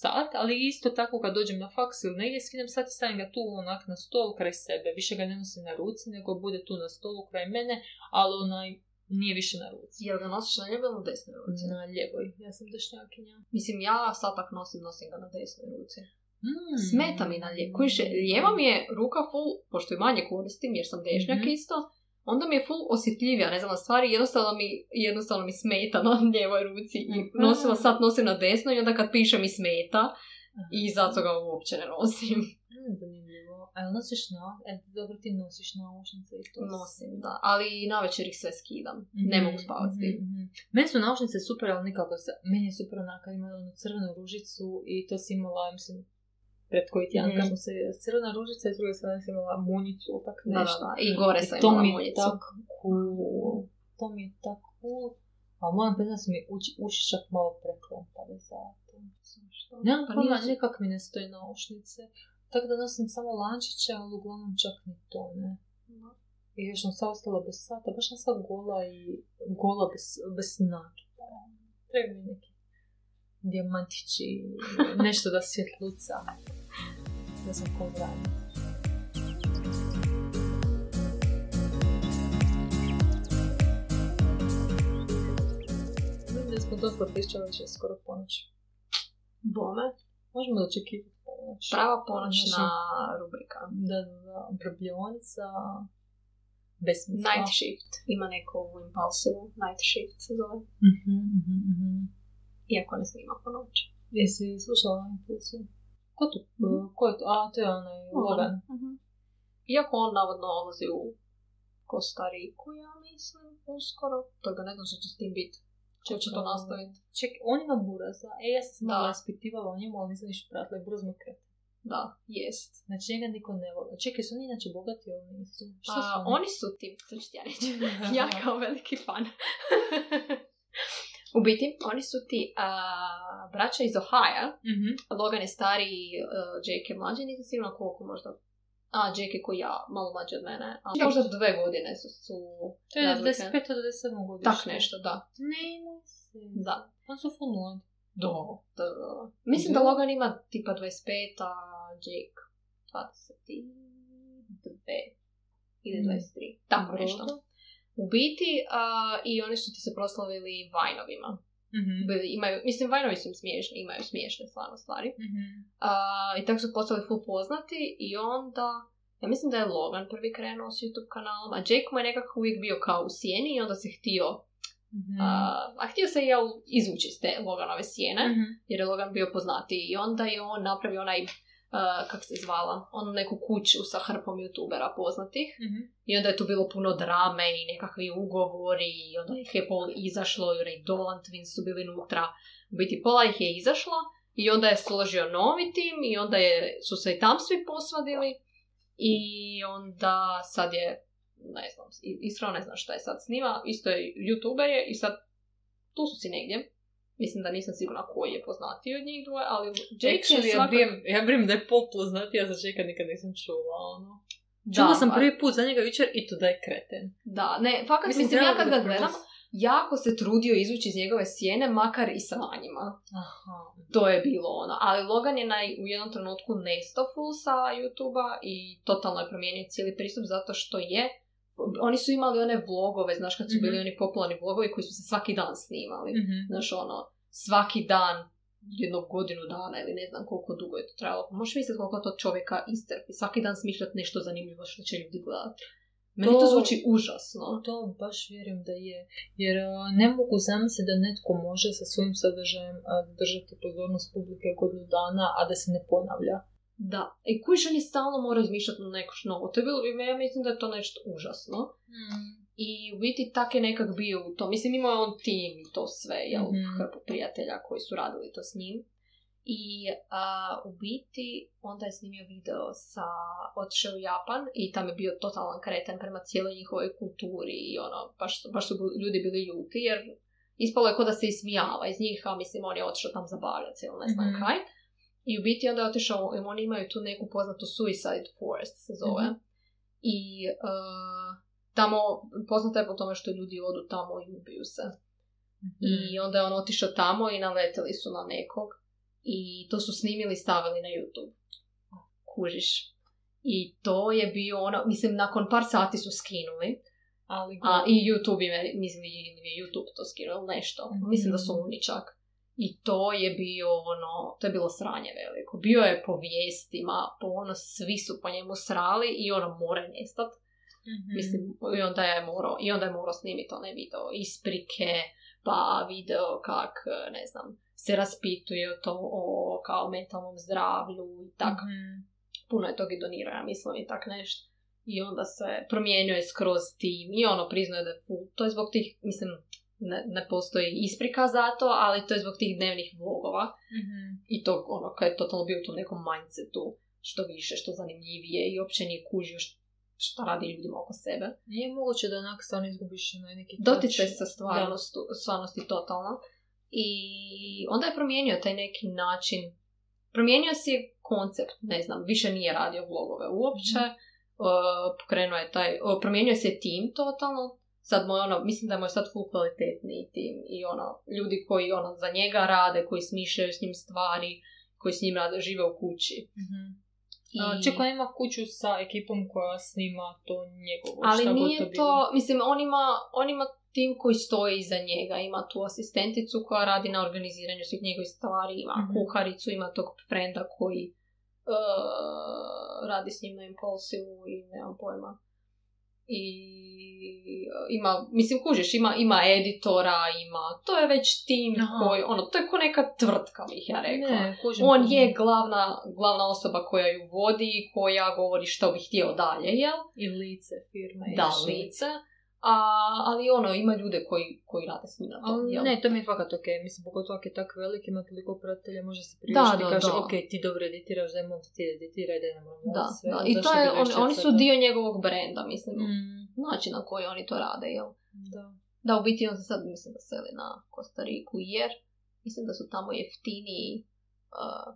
sat, ali isto tako kad dođem na faks ili negdje skinem sat i stavim ga tu onak na stol kraj sebe. Više ga ne nosim na ruci, nego bude tu na stolu kraj mene, ali onaj nije više na ruci. Jel ga nosiš na ljevoj ili na desnoj ruci? Na ljevoj, ja sam dešnjakinja. Mislim, ja satak nosim, nosim ga na desnoj ruci. Mm. Smeta mi na lijevoj. Kojiš, lijeva mi je ruka full, pošto je manje koristim jer sam dešnjak Mhm. isto, onda mi je full osjetljivija, ne znam, na stvari jednostavno mi, jednostavno mi smeta na *laughs* lijevoj ruci i Mhm. nosila sat nosim na desnoj i onda kad piše mi smeta i zato ga uopće ne nosim. *laughs* Zanimljivo. A jel nosiš na... E, dobro ti nosiš naušnice i to. Nosim, da. Ali na večer ih sve skidam. Ne mogu spavati. Mhm, mhm. Meni su naušnice super, ali nikako se... Meni je super onak kad ima onu crvenu ružicu i to si imala, mislim, pred koji tjedan Mhm. kad smo se... Crvena ružica i s druge strane si imala municu, tak da, nešto. da. I gore sam to imala mi je muljicu. tak cool. To mi je tak cool. A moram priznat su mi uči, uši čak malo preklempale zato. Zašto? Nemam Pa pojma, nisu- nikak mi ne stoje naušnice. Tako da nosim samo lančiće, ali uglavnom čak ni to ne. I još sam sad ostala bez sata, baš sam sad gola i gola bez, bez nakita. Treba mi neki dijamantići, nešto da svjetluca. Da sam ko. Vidim da smo dosta pričali, već je skoro ponoć. Bome. Možemo da očekivati ponoć. Prava ponoćna rubrika. Da, da, da. Besmisla. Night shift. Ima neko u Impulsivu. Night shift se zove. Mhm, mhm, mhm. Iako ne snima po noći. Jesi slušala Impulsu? Ko to? Mhm. Ko je to? A, to je onaj Logan. Mhm. Iako on navodno odlazi u Kostariku, ja mislim, uskoro. Tako da ne znam što će s tim biti. Ko će to nastaviti? Čekaj, on ima buraza. E, ja sam malo ispitivala o njemu, ali nisam ništa pratila. Buraz mu kreta. Da, jest. Znači, njega niko ne voli. Čekaj, su oni inače bogati ili nisu? Šta su A, oni su ti, to ću ti ja reći. *laughs* ja kao veliki fan. *laughs* U biti, oni su ti a, braća iz Ohio. Mhm. Logan je stariji, uh, Jake je mlađi, nisam sigurna koliko možda. A, Jake je ko ja, malo mlađi od mene. A, možda dve godine su, su To je razlike. 95. do 97. godište. Tak nešto, da. Ne, ne se. Da. On su full mladi. Da, da, da. Mislim da Da. Logan ima tipa 25, a Jake 22 ili Mm. 23. Tako nešto. U biti, a, i oni su ti se proslavili Vajnovima. Mhm. Bili, imaju, mislim, Vajnovi su im smiješni, imaju smiješne stvarno stvari. Mhm. A, I tako su postali full poznati i onda ja mislim da je Logan prvi krenuo s YouTube kanalom, a Jake mu je nekako uvijek bio kao u sjeni i onda se htio, Mhm. a, a htio se jel izvući iz te Loganove sjene, Mhm. jer je Logan bio poznatiji i onda je on napravio onaj, uh, kak se zvala, on neku kuću sa hrpom youtubera poznatih Mhm. i onda je tu bilo puno drame i nekakvi ugovori i onda ih je pol izašlo i onaj Dolan Twins su bili unutra. U biti pola ih je izašlo i onda je složio novi tim i onda je, su se i tam svi posvadili i onda sad je, ne znam, i- iskreno ne znam šta je sad snima, isto je youtuber je i sad tu su si negdje. Mislim da nisam sigurna koji je poznatiji od njih dvoje, ali Jake Actually, je ja svakako... brijem, ja brijem da je poznati, ja za Jake nikad nisam čula, ono. Da, Čula sam a- prvi put za njega jučer i to da je kreten. Da, ne, fakat mislim, treba ja kad ga gledam, jako se trudio izvući iz njegove sjene, makar i sa manjima. Aha. To je bilo ono. Ali Logan je naj, u jednom trenutku nestao full sa youtube i totalno je promijenio cijeli pristup zato što je oni su imali one vlogove, znaš kad su bili Mhm. oni popularni vlogovi koji su se svaki dan snimali. Mhm. Znaš ono, svaki dan jednu godinu dana ili ne znam koliko dugo je to trajalo. Možeš misliti koliko to čovjeka istrpi. Svaki dan smišljati nešto zanimljivo što će ljudi gledati. Meni to To- zvuči užasno. To baš vjerujem da je. Jer ne mogu zamisliti da netko može sa svojim sadržajem držati pozornost publike godinu dana, a da se ne ponavlja. Da. I kužiš oni stalno moraju izmišljati na neko novo. To je bilo, ja mislim da je to nešto užasno. I u biti tak je nekak bio u to. Mislim, imao je on tim i to sve, jel, Mhm. hrpu prijatelja koji su radili to s njim. I a, u biti onda je snimio video sa otišao u Japan i tam je bio totalan kreten prema cijeloj njihovoj kulturi i ono, baš, baš su ljudi bili ljuti jer ispalo je ko da se ismijava iz njih, a mislim on je otišao tam zabavljati ili ne znam Mhm. kaj. I u biti onda je otišao, oni imaju tu neku poznatu Suicide Forest se zove. Mhm. I uh, tamo poznata je po tome što ljudi odu tamo i ubiju se. Mhm. I onda je on otišao tamo i naleteli su na nekog. I to su snimili i stavili na YouTube. Kužiš. I to je bio ono, mislim, nakon par sati su skinuli. Ali A i YouTube je, mislim, je YouTube to skinuo nešto. Mhm. Mislim da su oni čak. I to je bio ono, to je bilo sranje veliko. Bio je po vijestima, po ono, svi su po njemu srali i ono mora nestat. Mhm. Mislim, i onda je morao, i onda je morao snimiti onaj video isprike, pa video kak, ne znam, se raspituje o to o kao mentalnom zdravlju i tak. Mhm. Puno je tog i donirao, mislim, i tak nešto. I onda se promijenio je skroz tim i ono priznaje da je. To je zbog tih, mislim, ne, ne postoji isprika za to, ali to je zbog tih dnevnih vlogova. Mhm. I to ono, kad je totalno bio u tom nekom mindsetu, što više, što zanimljivije i uopće nije kužio š- šta radi ljudima oko sebe. Nije moguće da onak stvarno izgubiš onaj neki Doticaj touch. sa stvarnosti, stvarnosti totalno. I onda je promijenio taj neki način, promijenio si koncept, ne znam, više nije radio vlogove uopće, uh, pokrenuo je taj, uh, promijenio se tim totalno, sad mu je ono, mislim da mu je sad full kvalitetniji tim i ono, ljudi koji ono za njega rade, koji smišljaju s njim stvari, koji s njim rade, žive u kući. Mhm. I... A, Ček, on ima kuću sa ekipom koja snima to njegovo. Ali šta nije to, to, bilo. mislim, on ima, on ima tim koji stoji iza njega, ima tu asistenticu koja radi na organiziranju svih njegovih stvari, ima Mhm. kuharicu, ima tog frenda koji uh, radi s njim na impulsivu i nemam pojma. I uh, ima, mislim, kužiš, ima, ima editora, ima, to je već tim Aha. koji, ono, to je ko neka tvrtka, bih ja rekla. Ne, kužim, On kužim. je glavna, glavna osoba koja ju vodi koja govori što bi htio dalje, jel? I lice firme. da, lice. A, ali ono, ima ljude koji, koji rade s njim na tom, Ali jel? ne, to mi je fakat ok. Mislim, pogotovo ako je tak velik, ima toliko pratitelja, može se Da, priuštiti da, i kaže, da. ok, ti dobro editiraš, daj možda ti editiraj, daj nam ono Da, sve. da. I to je, on, oni su dio njegovog brenda, mislim, Mm, način na koji oni to rade, jel? da. Da, u biti on se sad, mislim, da seli na Kostariku, jer mislim da su tamo jeftiniji uh,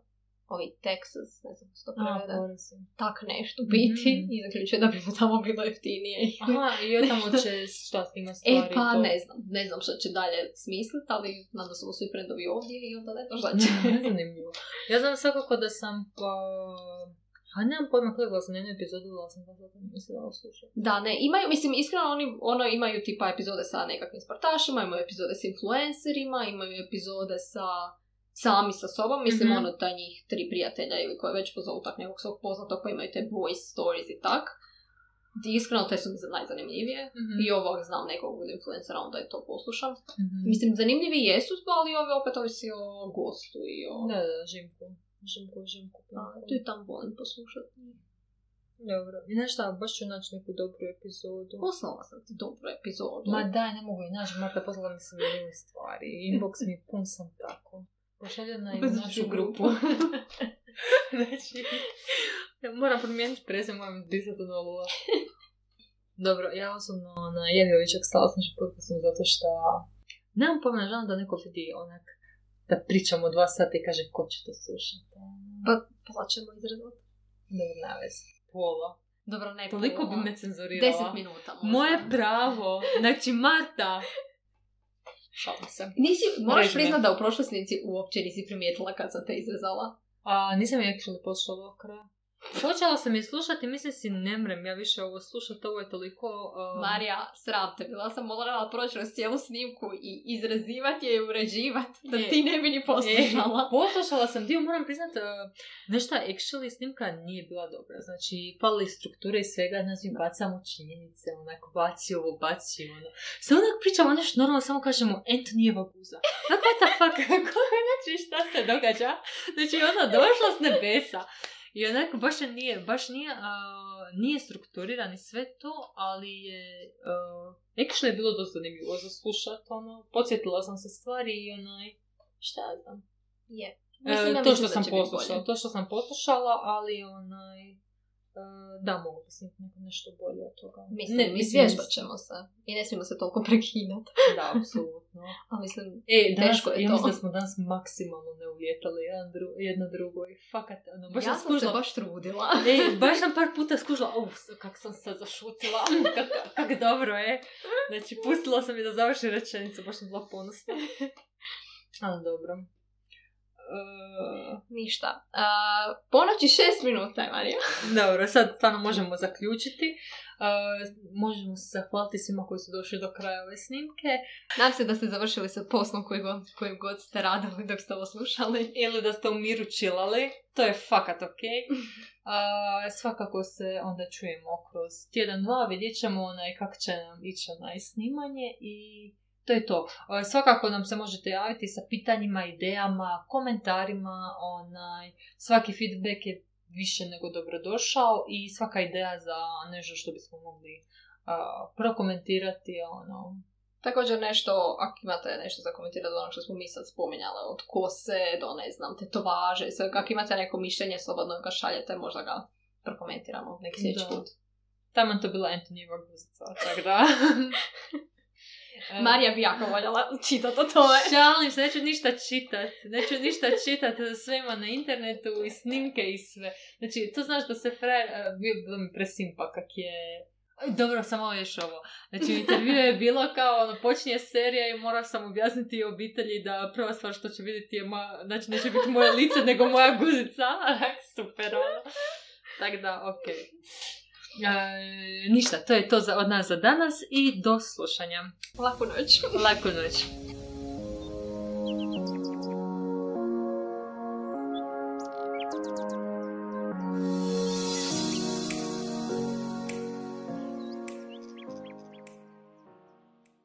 ovi Texas, ne znam što prevede, porezi. tak nešto biti, Mhm. i zaključuje da bi mu tamo bilo jeftinije. Aha, i on tamo će šta snima *laughs* E stvari. pa to. ne znam, ne znam što će dalje smisliti, ali znam da su svi frendovi ovdje i onda ne znam šta *laughs* će. Ne, zanimljivo. Ja znam svakako da sam pa... A nemam pojma gledala sam jednu epizodu, gledala sam da zato nisam dala slušati. Da, ne, imaju, mislim, iskreno oni ono, imaju tipa epizode sa nekakvim sportašima, imaju epizode s influencerima, imaju epizode sa sami sa sobom, mislim Mhm. ono taj njih tri prijatelja ili koje već pozovu tak nekog svog poznatog koji imaju te boys stories i tak. Ti iskreno te su mi za- najzanimljivije. Mhm. I ovog znam nekog od influencera, onda je to poslušam. Mhm. Mislim, zanimljivi jesu, ali ove opet ovisi o gostu i o... Da, da, žimku. Žimku, žimku. A, tu i tam volim poslušati. Dobro. I znaš šta, baš ću naći neku dobru epizodu. Poslala sam ti dobru epizodu. Ma daj, ne mogu i naći, Marta poslala mi se milijun stvari. Inbox mi pun sam tako. Pošaljena je u Uzet našu grupu. *laughs* znači, ja moram promijeniti prezim, moram disati na lula. Dobro, ja osobno na Jevijovićeg stala sam podcastom zato što nemam pojma, želim da neko vidi onak da pričamo dva sata i kaže ko će to slušati. Pa, pola ćemo izrazati. Dobro, na vezi. Pola. Dobro, ne Toliko pola. bi me cenzurirala. Deset minuta možda. Moje pravo. Znači, Marta. Šalim se. Nisi, moraš priznat da u prošloj uopće nisi primijetila kad sam te izrezala. A nisam je actually poslušala do kraja. Počela sam je slušati, mislim si ne mrem ja više ovo slušati, ovo je toliko... um, Marija, sram te, bila sam morala proći kroz cijelu snimku i izrazivati je i uređivati, da E, ti ne bi ni poslušala. E, *laughs* poslušala sam dio, moram priznat, uh, nešto, actually snimka nije bila dobra. Znači, pali strukture i svega, znači, bacamo činjenice, onako, baci ovo, baci ono. Samo onak pričamo nešto normalno, samo kažemo Antonijeva guza. Like, what the fuck, *laughs* znači, šta se događa? Znači, ono, došla s nebesa. I onako, baš je nije, baš nije, a, nije strukturiran i sve to, ali je, uh, actually je bilo dosta zanimljivo za slušat, ono, podsjetila sam se stvari i onaj, šta ja znam. Je. E, Mislim, ja to što sam poslušala, to što sam poslušala, ali onaj, e, da, mogu da snimiti neko nešto bolje od toga. Mislim, Ne, izvježbat ćemo se. I ne smijemo se toliko prekinati. Da, *laughs* apsolutno. A mislim, E, danas, Teško je ja to. mislim da smo danas maksimalno ne uvjetali jedan dru, jedno drugo i fakat, ono, baš ja sam sam se skužila, baš trudila. E, *laughs* baš sam par puta skužila, uf, kak sam sad zašutila, *laughs* kak, kak dobro je. Znači, pustila sam je da završi rečenicu, baš sam bila ponosna. Ali dobro. E, Ništa. A, ponoći šest minuta je, Marija. *laughs* dobro, sad stvarno možemo zaključiti. E, možemo se zahvaliti svima koji su došli do kraja ove snimke. Nadam se da ste završili sa poslom koji god, kojim god ste radili dok ste ovo slušali. *laughs* Ili da ste u miru chillali. To je fakat ok. A, svakako se onda čujemo kroz tjedan, dva. Vidjet ćemo onaj kak će nam ići onaj snimanje i to je to. A, svakako nam se možete javiti sa pitanjima, idejama, komentarima. Onaj, svaki feedback je više nego dobrodošao i svaka ideja za nešto što bismo mogli a, prokomentirati ono, Također nešto, ako imate nešto za komentirati od onog što smo mi sad spominjale, od kose do, ne znam, tetovaže, sve, ako imate neko mišljenje, slobodno ga šaljete, možda ga prokomentiramo neki sljedeći put. Taman to bila Antonijeva guzica, tako da... *laughs* Marija bi jako voljela čitati o tome. *laughs* Šalim se, neću ništa čitat. Neću ništa čitat, sve ima na internetu i snimke i sve. Znači, to znaš da se frajer, e, bi- bilo mi presimpa kak je... Dobro, samo još ovo. Znači, u intervju je bilo kao, ono, počinje serija i morao sam objasniti obitelji da prva stvar što će vidjeti je moja, znači neće biti moje lice, nego moja guzica. *laughs* Super, ono. Tako da, okej. E, ništa, to je to za, od nas za danas i do slušanja. Laku noć. Laku noć.